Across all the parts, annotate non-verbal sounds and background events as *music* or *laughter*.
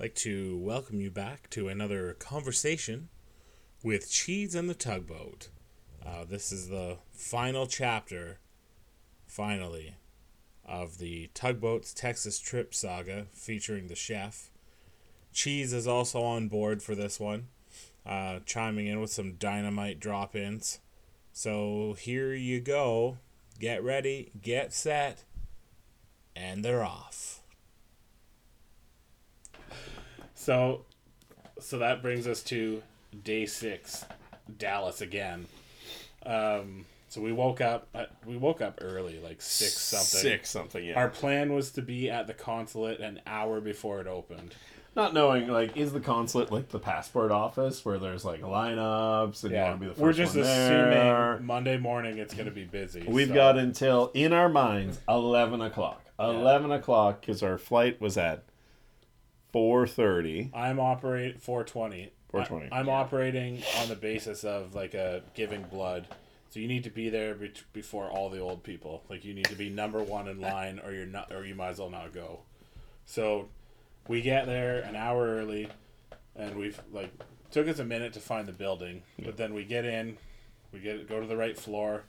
like to welcome you back to another conversation with Cheese and the Tugboat. Uh, this is the final chapter, finally, of the Tugboat's Texas Trip saga featuring the chef. Cheese is also on board for this one, uh, chiming in with some dynamite drop ins. So here you go. Get ready, get set, and they're off. So, so that brings us to day six, Dallas again. Um, so we woke up. uh, We woke up early, like six something. Six something, yeah. Our plan was to be at the consulate an hour before it opened. Not knowing, like, is the consulate like the passport office where there's like lineups and you want to be the 1st we're just one assuming there? Monday morning it's going to be busy. We've so- got until in our minds eleven o'clock. Eleven o'clock because our flight was at four thirty. I'm operate 420. 420. I, am operating on the basis of like a giving blood. So you need to be there be- before all the old people. Like you need to be number one in line, or you're not, or you might as well not go. So we get there an hour early, and we've like took us a minute to find the building, but then we get in, we get go to the right floor,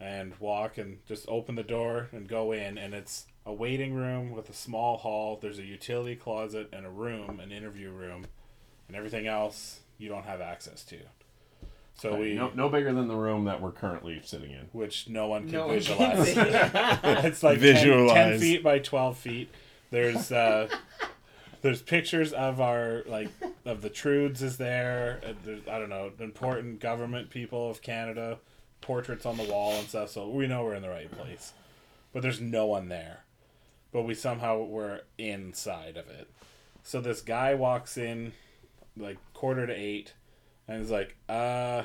and walk and just open the door and go in, and it's a waiting room with a small hall. There's a utility closet and a room, an interview room, and everything else you don't have access to. So we, no, no bigger than the room that we're currently sitting in. which no one can No one can visualize. *laughs* it's like 10, 10 feet by 12 feet there's uh there's pictures of our like of the trudes is there uh, there's, i don't know important government people of canada portraits on the wall and stuff so we know we're in the right place but there's no one there but we somehow were inside of it. So this guy walks in like quarter to eight and is like uh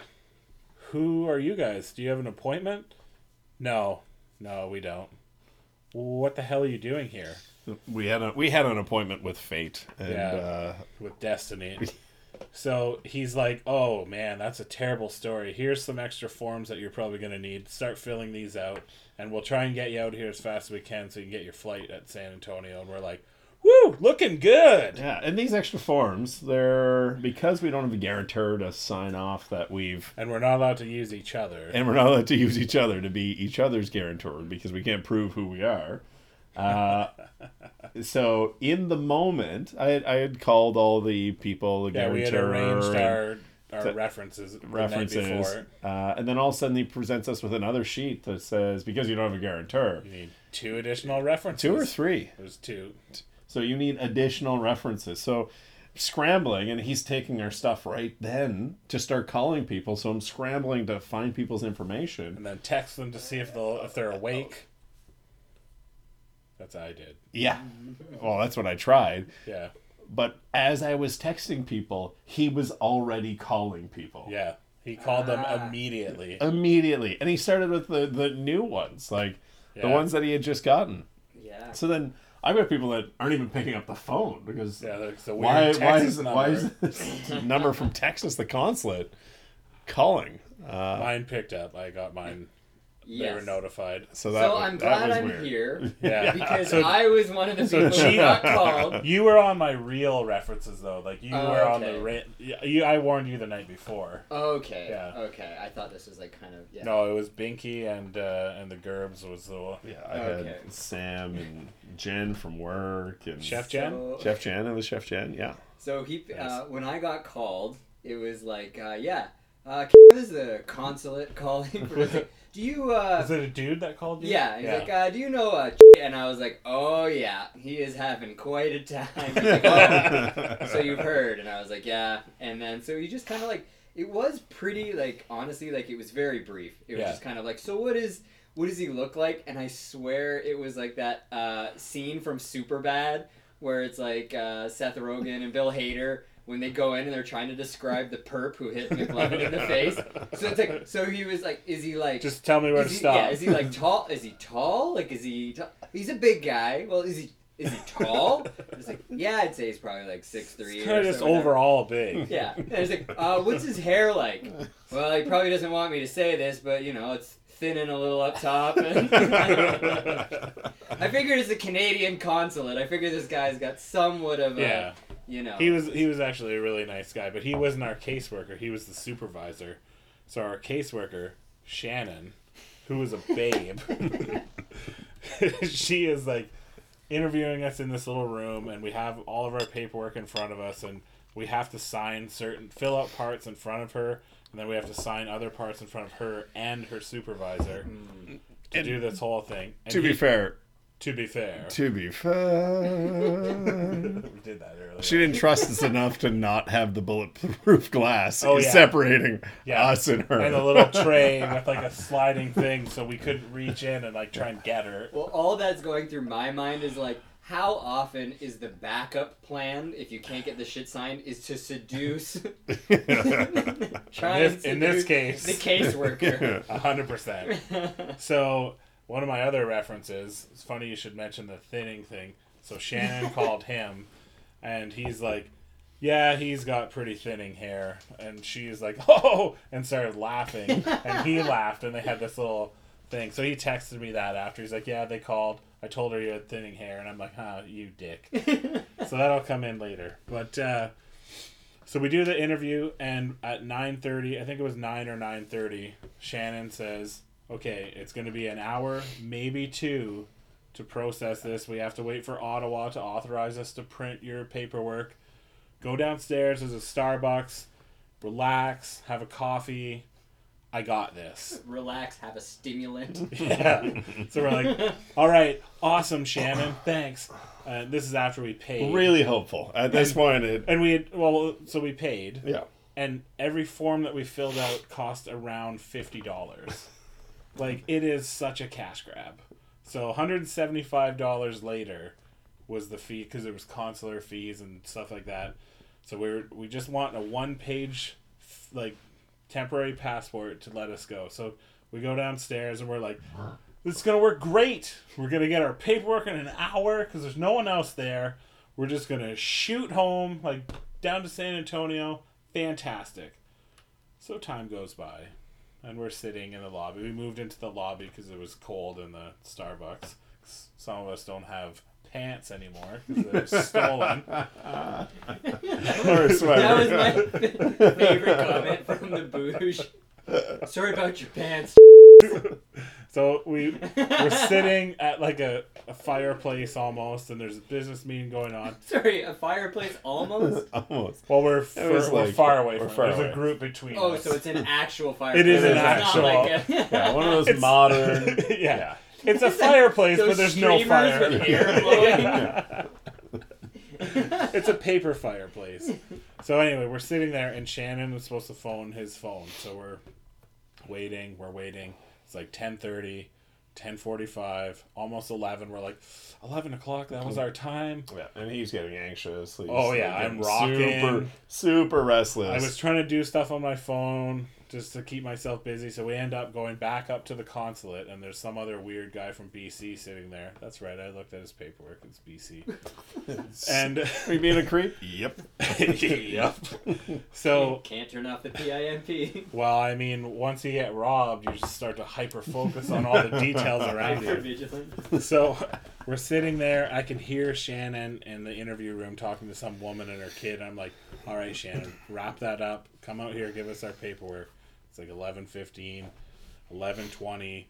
who are you guys? Do you have an appointment? No. No we don't. What the hell are you doing here? We had a we had an appointment with fate, and Yeah. uh, with Destiny? *laughs* so he's like, "Oh man, that's a terrible story. Here's some extra forms that you're probably gonna need. Start filling these out, and we'll try and get you out here as fast as we can, so you can get your flight at San Antonio." And we're like, "Woo, looking good." yeah, and these extra forms, they're because we don't have a guarantor to sign off that we've And we're not allowed to use each other. and we're not allowed to use each other to be each other's guarantor because we can't prove who we are. Uh, *laughs* so in the moment, I had, I had called all the people, the yeah, we had arranged our our the references the references, before. uh, and then all of a sudden he presents us with another sheet that says because you don't have a guarantor, You need two additional references. two or three, There's two. so you need additional references. So scrambling, and he's taking our stuff right then to start calling people. So I'm scrambling to find people's information. And then text them to see if they'll if they're awake. That's what I did. Yeah, *laughs* well, that's what I tried. Yeah. But as I was texting people, he was already calling people. Yeah. He called them Ah. immediately. Immediately. And he started with the, the new ones, like the ones that he had just gotten. Yeah. So then I've got people that aren't even picking up the phone because Yeah, that's a weird why, why, is, number. why is *laughs* this number from Texas, the consulate, calling? Uh, Mine picked up. I got mine. They were notified. so that, So was- I'm that glad was I'm weird. here *laughs* Yeah. because So- I was one of the so people who Chi- got called. *laughs* You were on my real references though. Like you Oh, were on the ra- you. I warned you the night before. Okay. Yeah. Okay. I thought this was like kind of yeah. No, it was Binky and uh, and the Gerbs was the one. Yeah, I Okay. had Sam and Jen from work and Chef Jen. So, Chef Jen. It was Chef Jen. Yeah. so he Nice. uh, when I got called, it was like uh, yeah. Uh, this is the consulate calling. For. Do you uh, Was it a dude that called you? Yeah, he's Yeah. like, uh, do you know uh and I was like, Oh yeah, he is having quite a time. *laughs* Like, "Oh, so you've heard and I was like, Yeah and then so he just kinda like it was pretty like honestly, like it was very brief. It was Yeah. just kind of like, So what is what does he look like? And I swear it was like that uh scene from Superbad where it's like uh, Seth Rogen and Bill Hader when they go in and they're trying to describe the perp who hit McLovin in the face. So it's like, so he was like, is he like, Just tell me where to he, stop. Yeah, is he like tall? Is he tall? Like, is he? T- he's a big guy. Well, is he? Is he tall? It's like, yeah, I'd say he's probably like six three. kind of just overall big. *laughs* Yeah, and it's like, uh, what's his hair like? Well, he probably doesn't want me to say this, but you know, it's thinning a little up top. *laughs* I figured it's a Canadian consulate. I figured this guy's got somewhat of a, Yeah. You know. He was he was actually a really nice guy, but he wasn't our caseworker. He was the supervisor. So our caseworker, Shannon, who was a babe, *laughs* she is like interviewing us in this little room, and we have all of our paperwork in front of us, and we have to sign certain fill out parts in front of her, and then we have to sign other parts in front of her and her supervisor hmm. to do this whole thing. And To be fair, to be fair, to be fair, *laughs* we did that earlier. she didn't trust us enough to not have the bulletproof glass Oh, yeah. separating Yeah. us and her. and a little tray with like a sliding thing so we couldn't reach in and like try and get her. Well, all that's going through my mind is like, how often is the backup plan if you can't get the shit signed is to seduce? try In and this- in this case. the caseworker. *laughs* A hundred percent. So one of my other references, it's funny you should mention the thinning thing. So Shannon *laughs* called him and he's like, Yeah, he's got pretty thinning hair and she's like, *laughs* Oh and started laughing and he *laughs* laughed and they had this little thing. So he texted me that after. He's like, Yeah, they called. I told her you had thinning hair and I'm like, Huh, you dick. so that'll come in later. But uh so we do the interview and at 9:30, I think it was 9 or 9:30, Shannon says, "Okay, it's going to be an hour, maybe 2 to process this. We have to wait for Ottawa to authorize us to print your paperwork. Go downstairs, there's a Starbucks, relax, have a coffee. I got this." *laughs* Relax, have a stimulant. *laughs* Yeah. So we're like, *laughs* "All right, awesome, Shannon. Thanks." Uh, this is after we paid. really hopeful at this point. It, And we had, well, so we paid yeah, and every form that we filled out cost around fifty dollars. Like it is such a cash grab. So one hundred seventy five dollars later was the fee because there was consular fees and stuff like that. So we were we just want a one page like temporary passport to let us go. So we go downstairs and we're like, this is gonna work great. We're gonna get our paperwork in an hour because there's no one else there. We're just gonna shoot home like down to San Antonio. Fantastic. So time goes by, and we're sitting in the lobby. We moved into the lobby because it was cold in the Starbucks. Some of us don't have pants anymore because they're *laughs* stolen. or a sweater. *laughs* That was my favorite comment from the booge. Sorry about your pants. *laughs* So we we're sitting at like a, a fireplace almost, and there's a business meeting going on. *laughs* Sorry, a fireplace almost. *laughs* almost. Well, we're was far, we're far away we're from. far it. There's a group between Oh, us. so it's an *laughs* actual fireplace. It is an It's actual- like a- Yeah, one of those It's- modern. yeah. Yeah. It's a fireplace, but there's no fire. with air it's a paper fireplace. So anyway, we're sitting there, and Shannon was supposed to phone his phone. So we're waiting. We're waiting. It's like 10.30, 10.45, almost 11. We're like, 11 o'clock, that was our time. Yeah, and he's getting anxious. He's Oh, yeah, I'm rocking. Super, super restless. I was trying to do stuff on my phone just to keep myself busy. So we end up going back up to the consulate, and there's some other weird guy from BC sitting there. That's right. I looked at his paperwork. It's BC. *laughs* and *laughs* Are you being a creep? Yep. *laughs* yep. So, Can't turn off the PIMP. well, I mean, once you get robbed, you just start to hyper focus on all the details around you. So we're sitting there. I can hear Shannon in the interview room talking to some woman and her kid. I'm like, all right, Shannon, wrap that up. Come out here, give us our paperwork. It's like 11.15, 11.20,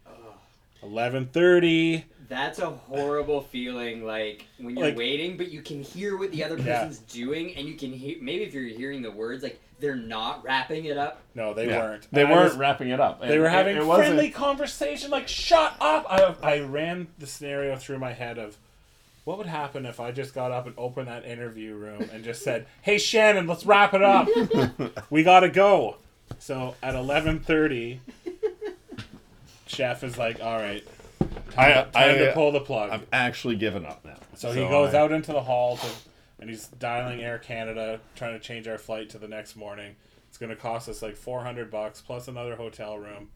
11.30. That's a horrible feeling, like when you're Like- waiting, but you can hear what the other Yeah. person's doing, and you can hear maybe if you're hearing the words, like they're not wrapping it up. No, they Yeah. weren't. They I weren't was- wrapping it up. They And were it- having it wasn't- friendly conversation. Like, shut up! I, I ran the scenario through my head of what would happen if I just got up and opened that interview room and just said, "Hey, Shannon, let's wrap it up. *laughs* we gotta go." So at eleven thirty, Chef is like, "All right, I, time I, to uh, pull the plug." I've actually given up now. So, he goes I- out into the hall to, and he's dialing Air Canada, trying to change our flight to the next morning. It's going to cost us like four hundred bucks plus another hotel room.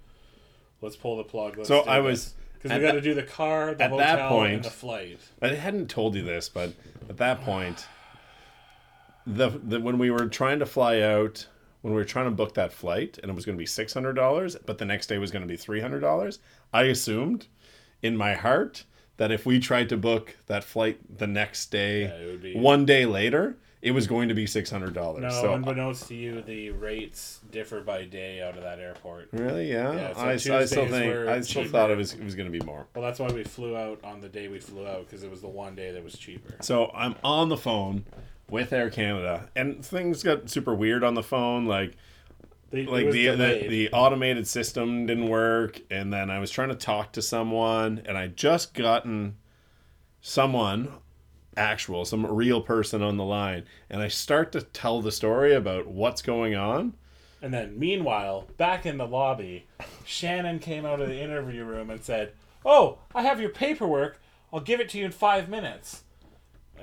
Let's pull the plug. Let's So I this. was- because we got to do the car, the at that hotel, point- and the flight. I hadn't told you this, but at that point, the, the when we were trying to fly out, when we were trying to book that flight, and it was going to be six hundred dollars, but the next day was going to be three hundred dollars. I assumed, in my heart, that if we tried to book that flight the next day, Yeah, be- one day later, it was going to be six hundred dollars. No, so unbeknownst to you, the rates differ by day out of that airport. really, yeah, Yeah, so I, I still think I still cheaper. thought it was it was going to be more. Well, that's why we flew out on the day we flew out because it was the one day that was cheaper. So I'm on the phone with Air Canada, and things got super weird on the phone. Like They, like the, the the automated system didn't work, and then I was trying to talk to someone, and I just gotten someone actual, some real person on the line, and I start to tell the story about what's going on. And then, meanwhile, back in the lobby, Shannon came out of the interview room and said, "Oh, I have your paperwork. I'll give it to you in five minutes."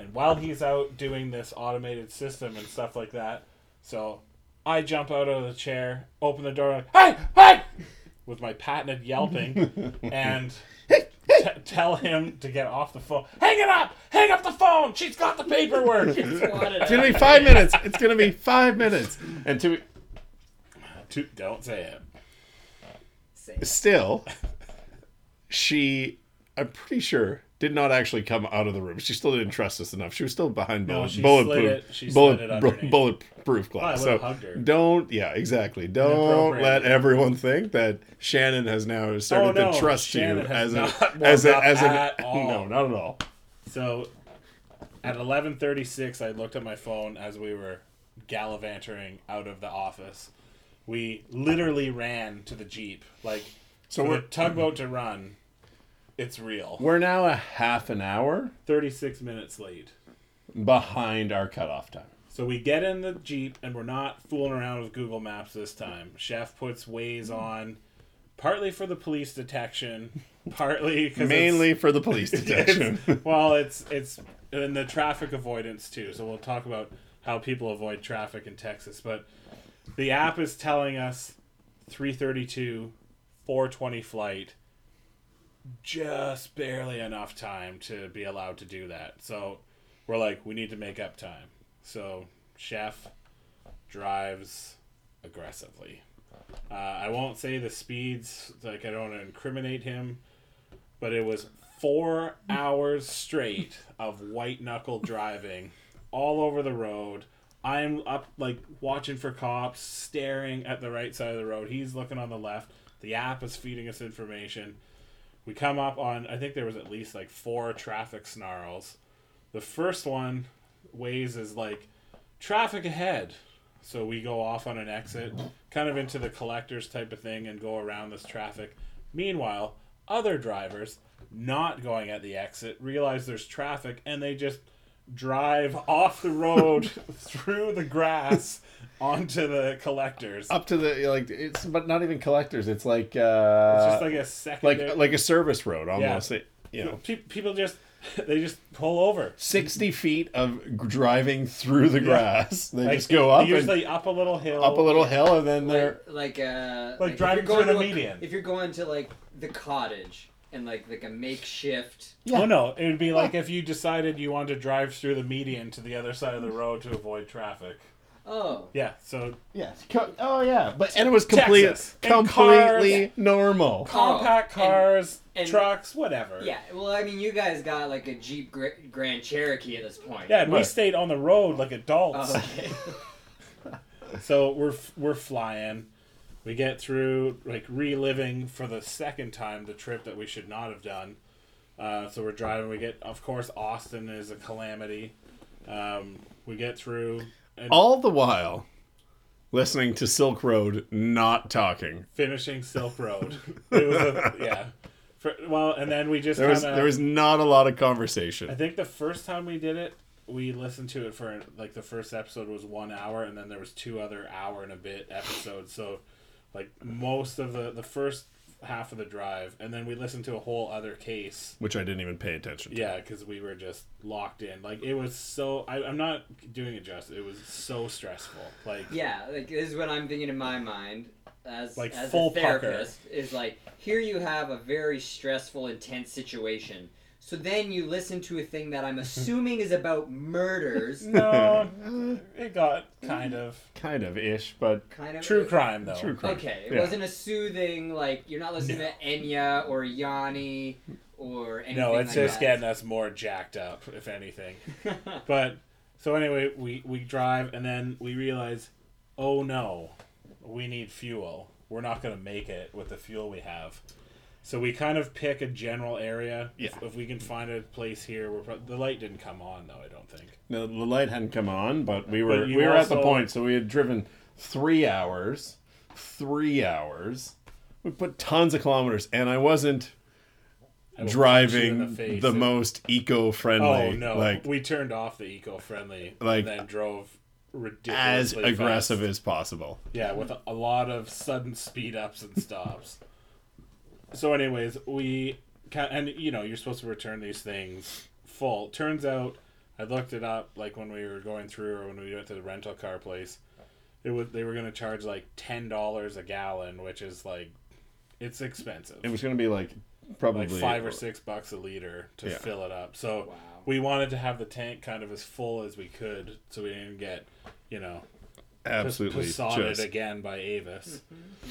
And while he's out doing this automated system and stuff like that, so I jump out of the chair, open the door, like, "Hey, hey!" with my patented yelping, *laughs* and t- tell him to get off the phone. Hang it up! Hang up the phone! She's got the paperwork. *laughs* Swatted It's gonna be five minutes. It's gonna be five minutes, and to To- Don't say it. Say- still, she, I'm pretty sure, did not actually come out of the room. She still didn't trust us enough. She was still behind No, bullet, bulletproof, slid it- she slid bullet, underneath. bulletproof glass. So don't, yeah, exactly. Don't let everyone think that Shannon has now started Oh, no, to trust Shannon you as a, not *laughs* warmed as a, as an, *laughs* no, not at all. So at 11:36 I looked at my phone as we were gallivanting out of the office. We literally ran to the Jeep. Like So we're- tugboat to run. It's real. We're now a half an hour 36 minutes late. behind our cutoff time. So we get in the Jeep and we're not fooling around with Google Maps this time. Chef puts Waze on partly for the police detection, *laughs* partly because Mainly for the police *laughs* detection. *laughs* Well, it's it's in the traffic avoidance too. So we'll talk about how people avoid traffic in Texas. But the app is telling us 332, 420 flight, just barely enough time to be allowed to do that. So we're like, we need to make up time. So chef drives aggressively. Uh, I won't say the speeds, like I don't want to incriminate him, but it was four hours straight of white knuckle driving all over the road. I'm up like watching for cops, staring at the right side of the road. He's looking on the left. The app is feeding us information. We come up on I think there was at least like four traffic snarls. The first one Waze is like traffic ahead. So we go off on an exit, kind of into the collectors type of thing, and go around this traffic. Meanwhile, other drivers not going at the exit realize there's traffic and they just drive off the road *laughs* through the grass onto the collectors. Up to the like it's but not even collectors. It's like uh It's just like a second. like like a service road almost. Yeah. It- you know, people just *laughs* they just pull over. sixty feet of driving through the grass. They Like, just go up and usually up a little hill. up a little hill, and then they're like like uh Like if driving you're going through the to a- median. If you're going to like the cottage and like like a makeshift Oh no, it would be like if you decided you wanted to drive through the median to the other side of the road to avoid traffic. oh Yeah, so yes, co- oh yeah, but and it was complete, Texas. Completely cars. normal. compact Oh, and- cars, and- trucks, whatever. yeah well I mean you guys got like a Jeep Grand Cherokee at this point Yeah, and we stayed on the road like adults. oh, okay *laughs* So we're we're flying. We get through like reliving for the second time the trip that we should not have done. Uh, so we're driving. We get, of course, Austin is a calamity. Um, we get through and All the while, listening to Silk Road, not talking. finishing Silk Road. It was a, *laughs* yeah. For, well, and then we just There was kinda, there was not a lot of conversation. I think the first time we did it, we listened to it for like the first episode was one hour, and then there was two other hour and a bit episodes. So, like most of the the first half of the drive, and then we listened to a whole other case. Which I didn't even pay attention to. Yeah, because we were just locked in. Like it was so. I, I'm not doing it justice. It was so stressful. Like yeah like this is what I'm thinking in my mind as Like as full a therapist is like here you have a very stressful intense situation so then you listen to a thing that I'm assuming is about murders no, *laughs* it got kind of Kind of ish, but kind of true crime though. true crime. Okay, it Yeah. wasn't a soothing like you're not listening to Enya or Yanni or anything. No, it's like just that. getting us more jacked up, if anything. *laughs* But So anyway, we we drive and then we realize, oh no, we need fuel. We're not gonna make it with the fuel we have. So we kind of pick a general area. If, Yeah. if we can find a place here, we're pro- the light didn't come on though. I don't think. No, the light hadn't come on, but we were But you we were at the also- point. So we had driven three hours, three hours. We put tons of kilometers, and I wasn't I will punch you in driving the the, face and- most oh, eco-friendly. Oh no! like we turned off the eco-friendly Like, and then drove as ridiculously aggressive fast. as possible. Yeah, with a, a lot of sudden speed ups and stops. So, anyways, we ca and you know you're supposed to return these things full. Turns out, I looked it up like when we were going through or when we went to the rental car place. It was they were going to charge like ten dollars a gallon, which is like it's expensive. It was going to be like probably like five or six bucks a liter to Yeah. fill it up. So Wow. we wanted to have the tank kind of as full as we could, so we didn't get, you know, absolutely Posaded just again by Avis. Mm-hmm.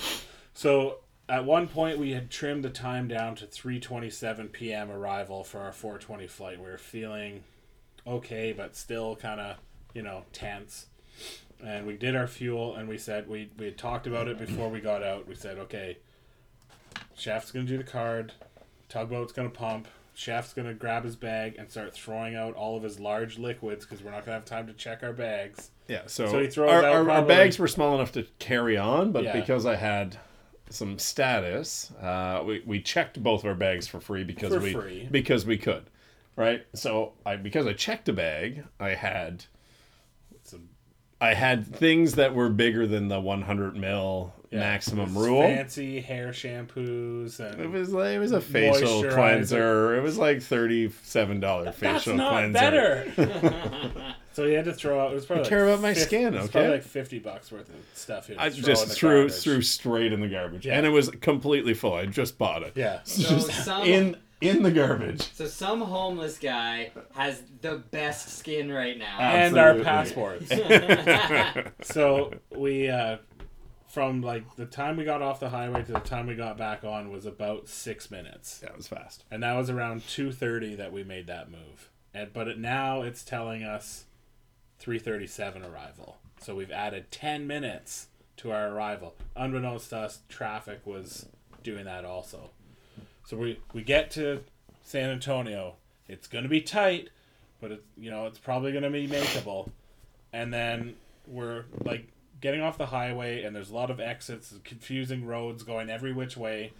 So at one point we had trimmed the time down to 3:27 p.m. arrival for our 4:20 flight. We were feeling okay, but still kind of, you know, tense. And we did our fuel, and we said we we had talked about it before we got out. We said, okay, Chef's gonna do the card, tugboat's gonna pump. Chef's gonna grab his bag and start throwing out all of his large liquids because we're not gonna have time to check our bags. yeah. So, So he throws our, out our, our bags were small enough to carry on, but Yeah. because I had some status, uh, we we checked both of our bags for free because For we free. because we could, right? So I because I checked a bag, I had Some I had things that were bigger than the 100 mil Yeah, maximum rule. Fancy hair shampoos and It was like it was a facial cleanser. It was like thirty seven dollar facial That's not cleanser. better. *laughs* *laughs* so he had to throw out. It was probably I care like about my 50 skin, It was okay? probably like fifty bucks worth of stuff. He I in just the threw garbage. threw straight in the garbage, Yeah. and it was completely full. I just bought it. Yeah. So just some in in the garbage. so some homeless guy has the best skin right now. And our passports. *laughs* so we, uh, from like the time we got off the highway to the time we got back on was about six minutes. Yeah, was fast. and that was around 2.30 that we made that move and but it, now it's telling us 3.37 arrival. So we've added 10 minutes to our arrival. Unbeknownst to us traffic was doing that also. So we we get to san antonio. It's going to be tight but it's you know it's probably going to be makeable. And then we're like getting off the highway and there's a lot of exits confusing roads going every which way.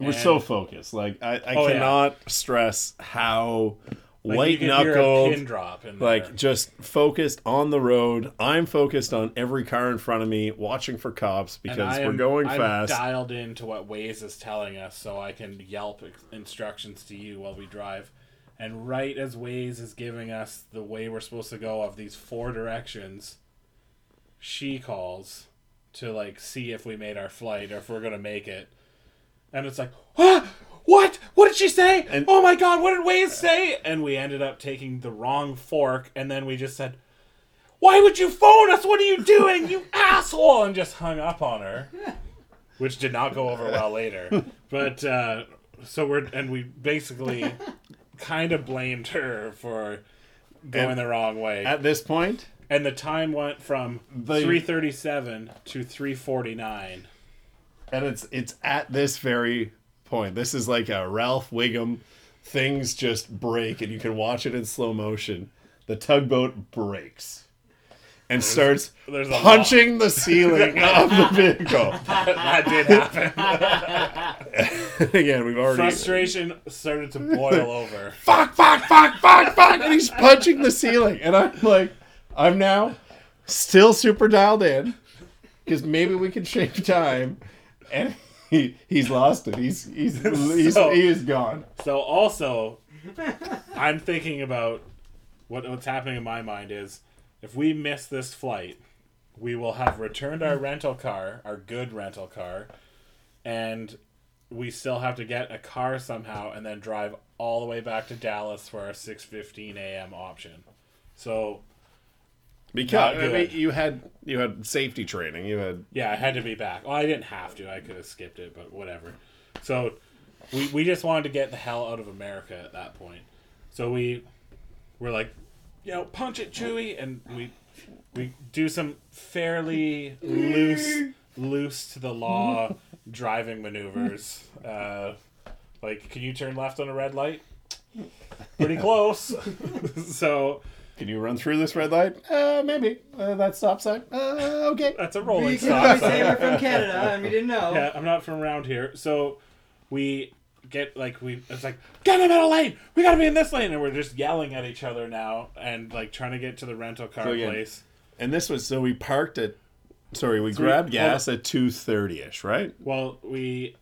We're and- so focused. Like I, I Oh, yeah. cannot stress how like, white you can hear a knuckled, pin drop in like there. just focused on the road. I'm focused on every car in front of me, watching for cops because we're going I'm fast. dialed into what Waze is telling us, so I can yelp instructions to you while we drive. And right as Waze is giving us the way we're supposed to go of these four directions, she calls to like see if we made our flight or if we're gonna make it. And it's like, ah, what? What did she say? And- oh my god, what did Waze say? And we ended up taking the wrong fork, and then we just said, why would you phone us? What are you doing, you *laughs* asshole? And just hung up on her, *laughs* which did not go over well later. But uh, so we're and we basically kind of blamed her for going And the wrong way. At this point. point, and the time went from The- three thirty seven to three forty nine. and it's it's at this very point. This is like a Ralph Wiggum. Things just break, and you can watch it in slow motion. The tugboat breaks and starts there's punching the ceiling *laughs* of the vehicle. *laughs* that did happen. *laughs* Again, we've already Frustration started to boil over. fuck, fuck, fuck, fuck, fuck, and he's punching the ceiling, and I'm like, I'm now still super dialed in because maybe we can change time, and he he's lost it. He's he's *laughs* he's So- he is gone. So also, I'm thinking about what what's happening in my mind is if we miss this flight, we will have returned our rental car, our good rental car, and we still have to get a car somehow and then drive all the way back to Dallas for our 6:15 a.m. option. So Because I mean, you had you had safety training. You had Yeah, I had to be back. Well, I didn't have to. I could have skipped it, but whatever. So we we just wanted to get the hell out of America at that point. So we were like, you know, punch it, Chewy, and we we do some fairly loose, loose to the law *laughs* driving maneuvers. Uh, like, can you turn left on a red light? Pretty *laughs* close. *laughs* so Can you run through this red light? Uh, maybe. Uh, that stop sign? Uh, okay. *laughs* that's a We rolling can stop always sign. say we're from Canada and we didn't know. Yeah, I'm not from around here. So we get like we it's like get in the middle lane. We gotta be in this lane, and we're just yelling at each other now and like trying to get to the rental car So again- place. And this was so we parked at. Sorry, we So grabbed hold gas at two thirty ish, right? Well, we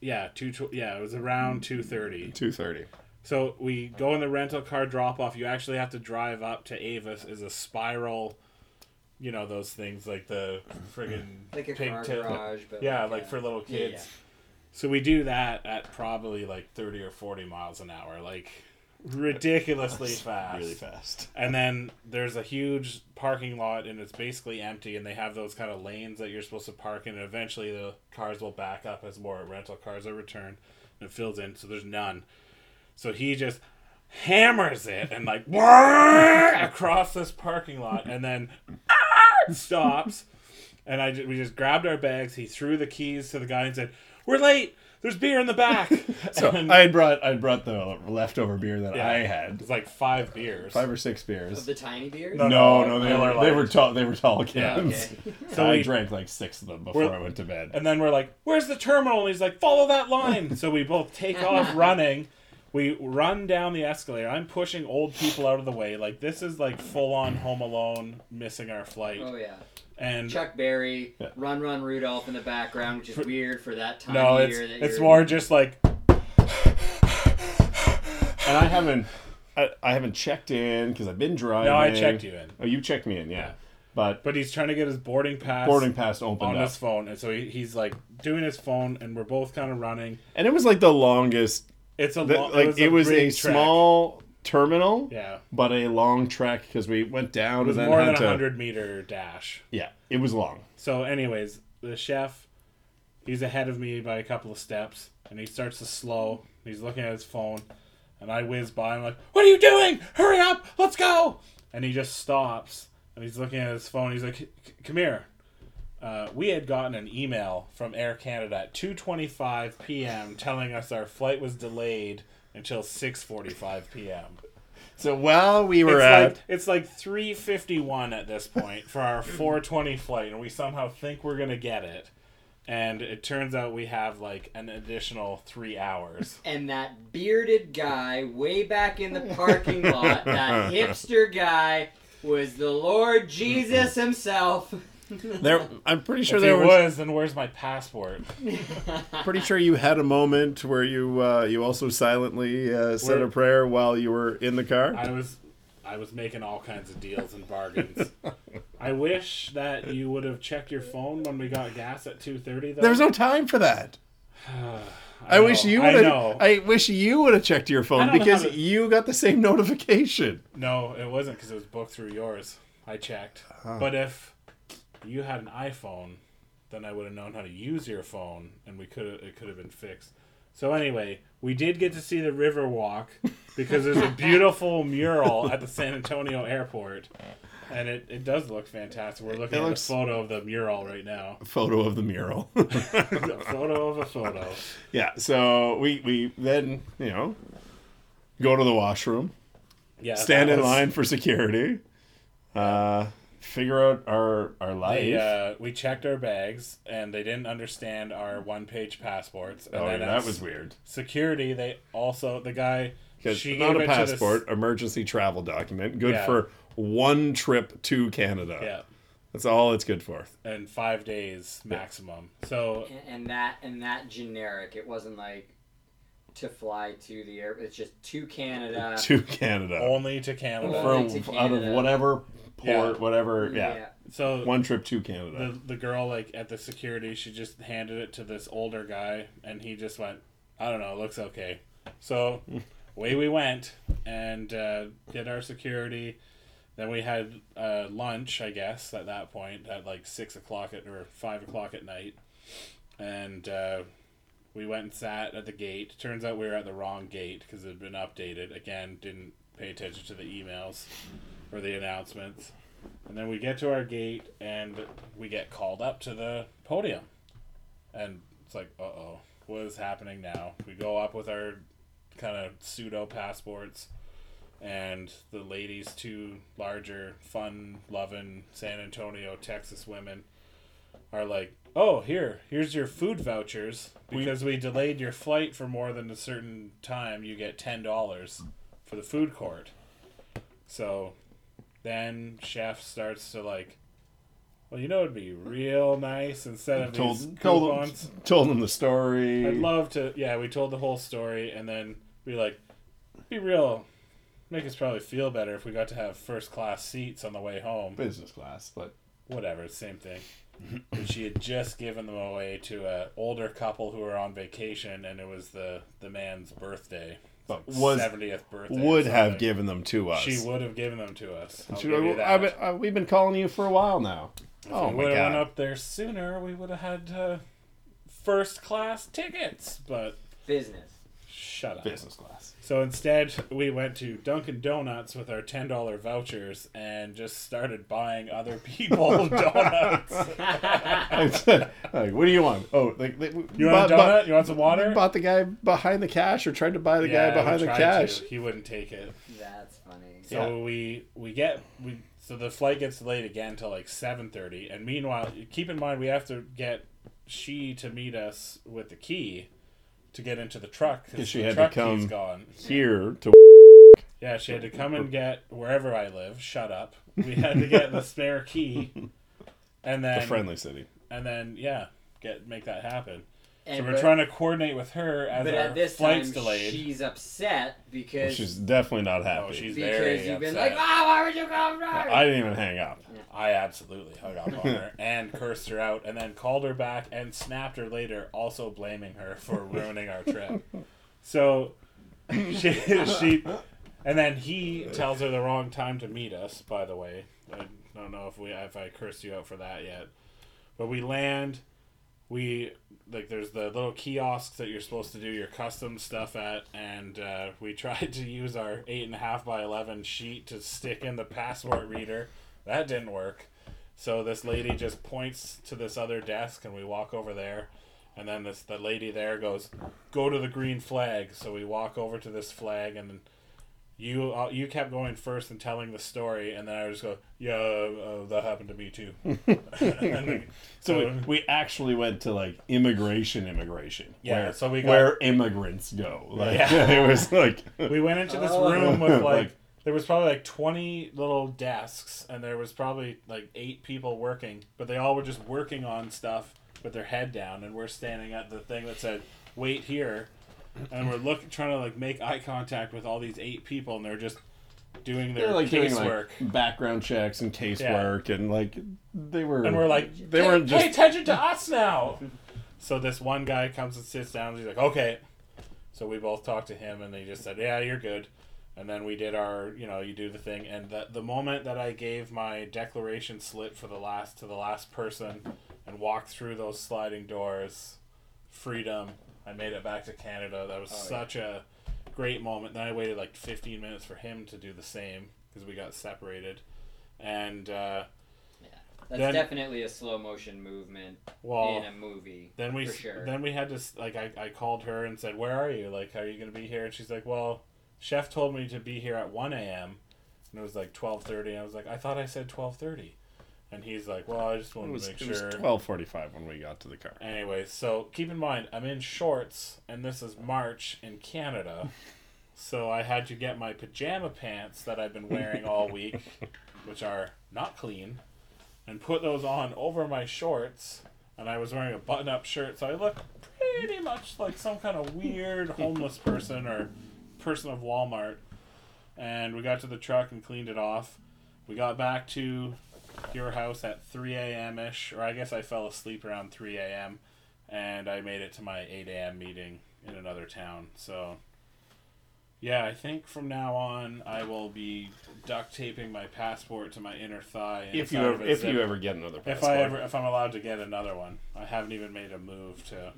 yeah two tw- yeah it was around two thirty. Two thirty. So we go in the rental car drop off. You actually have to drive up to Avis. Is a spiral. You know those things like the friggin' Like a car pigtail- garage, but Yeah, like, like uh, for little yeah, kids. yeah. So we do that at probably like 30 or 40 miles an hour, like ridiculously *laughs* fast. Really fast. And then there's a huge parking lot and it's basically empty and they have those kind of lanes that you're supposed to park in and eventually the cars will back up as more rental cars are returned and it fills in so there's none. So he just hammers it and like across this parking lot and then ah! stops and I ju- we just grabbed our bags. He threw the keys to the guy and said, "We're late. There's beer in the back." *laughs* So And I had brought I brought the leftover beer that Yeah. I had, it's like five beers. five or six beers. Of beers. the tiny beers? No, No, no, no, they were they were tall they were tall Yeah, cans. Okay. *laughs* So I we- drank like six of them before I went to bed. And then we're like, "Where's the terminal?" And he's like, "Follow that line." so we both take *laughs* off running. We run down the escalator. I'm pushing old people out of the way. Like this is like full on Home Alone, missing our flight. Oh yeah. and Chuck Berry, Yeah. Run Run Rudolph in the background, which is weird for that time no, of it's year. That it's more just like And I haven't I, I haven't checked in because I've been driving. no, I checked you in, Oh, you checked me in, yeah. But but he's trying to get his boarding pass boarding pass opened on up, his phone, and so he, he's like doing his phone, and we're both kind of running. and it was like the longest. It's a like it was a, big trek. small terminal, yeah. but a long trek because we went down It was more than a hundred meter dash. Yeah, it was long. So, anyways, the chef, he's ahead of me by a couple of steps, and he starts to slow. He's looking at his phone, and I whiz by. I'm like, "What are you doing? Hurry up! Let's go!" And he just stops, and he's looking at his phone. He's like, "Come here." Uh, we had gotten an email from Air Canada at 2:25 p.m. telling us our flight was delayed until 6:45 p.m. So while we were It's at like it's like 3:51 at this point for our 4:20 flight, and we somehow think we're gonna get it, and it turns out we have like an additional three hours. *laughs* And that bearded guy way back in the parking lot, that *laughs* hipster guy, was the Lord Jesus himself. *laughs* there, I'm pretty sure if there he was. was, then where's my passport? *laughs* Pretty sure you had a moment where you uh, you also silently uh, said Where- a prayer while you were in the car. I was I was making all kinds of deals and bargains. *laughs* I wish that you would have checked your phone when we got gas at 2:30. There was no time for that. *sighs* I, know, wish you I would know. have. I wish you would have checked your phone because to- you got the same notification. No, it wasn't because it was booked through yours. I checked. Uh-huh. But if you had an iPhone, then I would have known how to use your phone, and we could it could have been fixed. So anyway, we did get to see the river walk because there's a beautiful mural at the San Antonio airport, and it, it does look fantastic. We're looking It at looks- the photo of the mural right now. A *laughs* Photo of the mural. *laughs* a photo of a photo. yeah. So we we then you know go to the washroom, Yeah, stand in was- line for security, uh, figure out our our life. They, uh, we checked our bags, and they didn't understand our one-page passports. And oh, yeah, that was weird. security. They also the guy. Because She not gave a it to this- passport, emergency travel document, good Yeah. for one trip to Canada. Yeah, That's all it's good for. and five days maximum. So and, and that and that generic. It wasn't like to fly to the air. It's just to Canada. *laughs* to Canada. only to Canada. For Only to out of whatever port, Yeah. whatever, yeah. So One trip to Canada. the the girl like at the security, she just handed it to this older guy, and he just went, "I don't know, it looks okay." So *laughs* away we went and uh, did our security. Then we had uh, lunch, I guess, at that point at like six o'clock at or five o'clock at night, and uh, we went and sat at the gate. Turns out we were at the wrong gate because it had been updated. Again, didn't pay attention to the emails. or the announcements. And then we get to our gate and we get called up to the podium. And it's like, uh oh, what is happening now? We go up with our kind of pseudo passports, and the ladies, two larger, fun loving San Antonio, Texas women, are like, oh, here, here's your food vouchers. Because we delayed your flight for more than a certain time, you get $10 for the food court. So then chef starts to like well you know it'd be real nice instead of these *laughs* Told told coupons them, told them the story. i'd love to yeah we told the whole story and then we like be real make us probably feel better if we got to have first class seats on the way home business class, but whatever same thing and she had just given them away to a older couple who were on vacation and it was the the man's birthday But Like was- 70th birthday would have given them to us. she would have given them to us She give you would- that. I've been- uh, we've been calling you for a while now. If Oh we would have went up there sooner, we would have had uh, first class tickets. But Business. Shut up. Business class. So instead, we went to Dunkin' Donuts with our ten dollar vouchers and just started buying other *laughs* people *laughs* donuts. I like, what do you want? Oh, like, they, You want a donut? you want some water? Bought the guy behind the cash, or tried to buy the Yeah, guy behind the cash. to. He wouldn't take it. That's funny. So we we get we so the flight gets delayed again till like seven thirty, and meanwhile, keep in mind we have to get she to meet us with the key to get into the truck because she the had to come- gone. Here to Yeah, she had to come and *laughs* get wherever I live. Shut up. We had to get the spare key, *laughs* and then the friendly city. and then yeah, get make that happen. And so we're but, trying to coordinate with her as but our at this flight's time, delayed. she's upset because She's definitely not happy. Oh, happy. she's because very you've been upset. like, oh, why would you come back? I didn't even hang up. I absolutely hung up on her *laughs* and cursed her out, and then called her back and snapped her later, also blaming her for ruining our trip. So *laughs* she she, and then he tells her the wrong time to meet us. By the way, I don't know if we if I cursed you out for that yet, but we land. We like there's the little kiosks that you're supposed to do your custom stuff at, and uh, we *laughs* tried to use our eight and a half by eleven sheet to stick in the passport reader. That didn't work. So this lady just points to this other desk, and we walk over there, and then this the lady there goes, "Go to the green flag." So we walk over to this flag, and you uh, you kept going first and telling the story, and then I just go, "Yeah, uh, that happened to me too." *laughs* And *laughs* we- So we, we actually went to like immigration, immigration. Yeah, where, so we got- where immigrants go. Like Yeah. *laughs* it was like we went into this Oh. room with like, Like- there was probably like 20 little desks and there was probably like eight people working but they all were just working on stuff with their head down and we're standing at the thing that said wait here and we're looking trying to like make eye contact with all these eight people and they're just doing their they were like doing casework. like background checks and casework and like they were and we're like they weren't just pay attention to us now! *laughs* So this one guy comes and sits down and he's like okay. So we both talked to him and they just said yeah you're good. And then we did our you know you do the thing. And the, the moment that i gave my declaration slip for the last to the last person and walked through those sliding doors freedom i made it back to canada that was Oh, yeah. such a great moment then i waited like 15 minutes for him to do the same because we got separated and uh, That's Then- definitely a slow motion movement well in a movie. Then we for sure. then we had to like I, I called her and said where are you like are you gonna be here and she's like well chef told me to be here at one a.m. and it was like twelve thirty I was like I thought I said twelve thirty and he's like well I just wanted was, to make sure. it was 12:45 when we got to the car. anyways so keep in mind I'm in shorts and this is March in Canada *laughs* so I had to get my pajama pants that I've been wearing all *laughs* week which are not clean and put those on over my shorts and I was wearing a button up shirt, so I look pretty much like some kind of weird homeless *laughs* person or person of Walmart. And we got to the truck and cleaned it off. We got back to your house at 3 a.m. ish, or I guess I fell asleep around 3 a.m. and I made it to my 8 a.m. meeting in another town. So, yeah, I think from now on I will be duct taping my passport to my inner thigh. If you ever if you ever get another passport, if. I ever if I'm allowed to get another one, I haven't even made a move to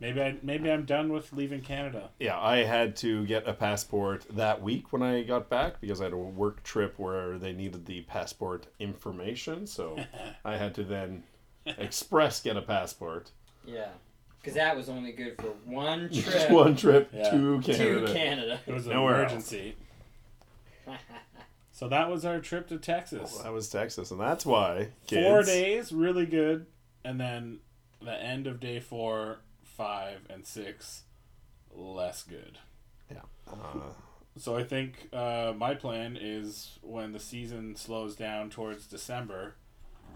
Maybe I maybe I'm done with leaving Canada. Yeah, I had to get a passport that week when I got back because I had a work trip where they needed the passport information. So *laughs* I had to then express get a passport. Yeah. Because that was only good for one *laughs* Just trip one trip Yeah. to Canada. to Canada. It was an Nowhere emergency. *laughs* So that was our trip to Texas. Well, that was Texas, and that's why kids, Four days, really good, and then the end of day four, five, and six, less good. Uh, So I think uh, my plan is when the season slows down towards December,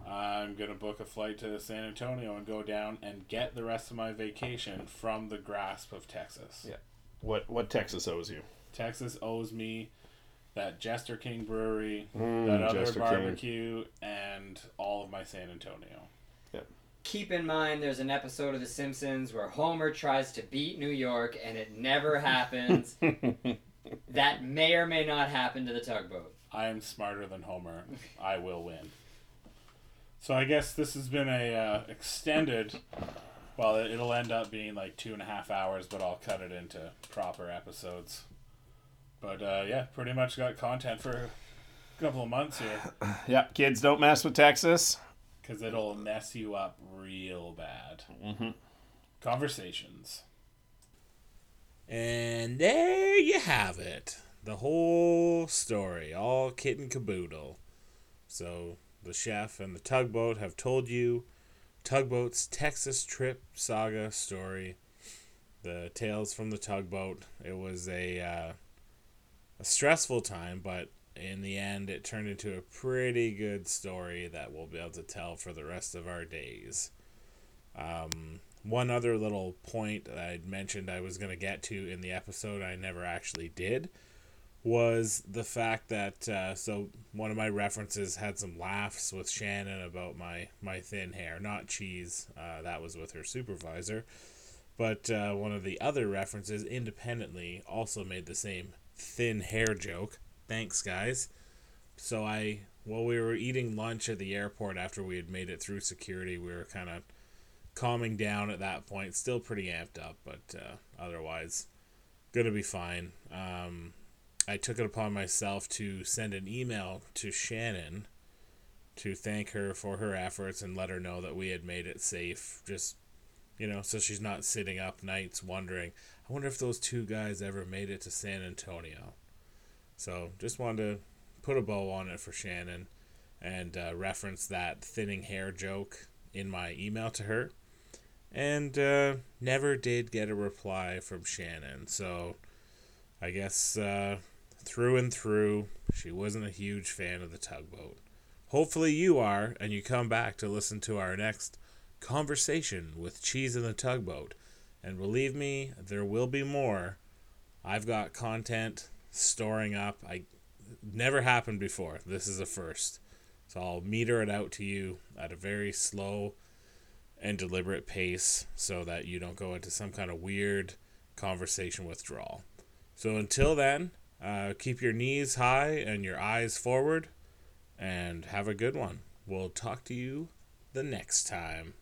I'm gonna book a flight to San Antonio and go down and get the rest of my vacation from the grasp of Texas. Yeah. what what Texas owes you? Texas owes me that Jester King Brewery, Mm, that other Jester King. barbecue, and all of my San Antonio. Keep in mind, there's an episode of The Simpsons where Homer tries to beat New York and it never *laughs* happens. that may or may not happen to the tugboat. I am smarter than Homer. I will win. So I guess this has been a uh, extended. Well, it- it'll end up being like two and a half hours, but I'll cut it into proper episodes. But uh, yeah, pretty much got content for a couple of months here *laughs* Yeah, kids, don't mess with Texas. Because it'll mess you up real bad. Mm-hmm. Conversations. And there you have it. The whole story, all kit and caboodle. So, the chef and the tugboat have told you Tugboat's Texas trip saga story. The tales from the tugboat. It was a, uh, a stressful time, but in the end, it turned into a pretty good story that we'll be able to tell for the rest of our days. Um, one other little point that I'd mentioned I was going to get to in the episode I never actually did was the fact that uh, so one of my references had some laughs with Shannon about my my thin hair, not Chef's. Uh, that was with her supervisor, but uh, one of the other references independently also made the same thin hair joke. Thanks, guys. So I while we were eating lunch at the airport after we had made it through security, we were kind of calming down at that point. Still pretty amped up, but uh, otherwise, gonna be fine. Um, I took it upon myself to send an email to Shannon to thank her for her efforts and let her know that we had made it safe. Just, you know, so she's not sitting up nights wondering, I wonder if those two guys ever made it to San Antonio. So just wanted to put a bow on it for Shannon and uh, reference that thinning hair joke in my email to her and uh, never did get a reply from Shannon. So I guess uh, through and through, she wasn't a huge fan of the tugboat. Hopefully, you are, and you come back to listen to our next conversation with Cheese and the Tugboat. And believe me, there will be more. I've got content storing up. I never happened before. This is a first. So I'll meter it out to you at a very slow and deliberate pace so that you don't go into some kind of weird conversation withdrawal. So until then, uh, keep your knees high and your eyes forward and have a good one. We'll talk to you the next time.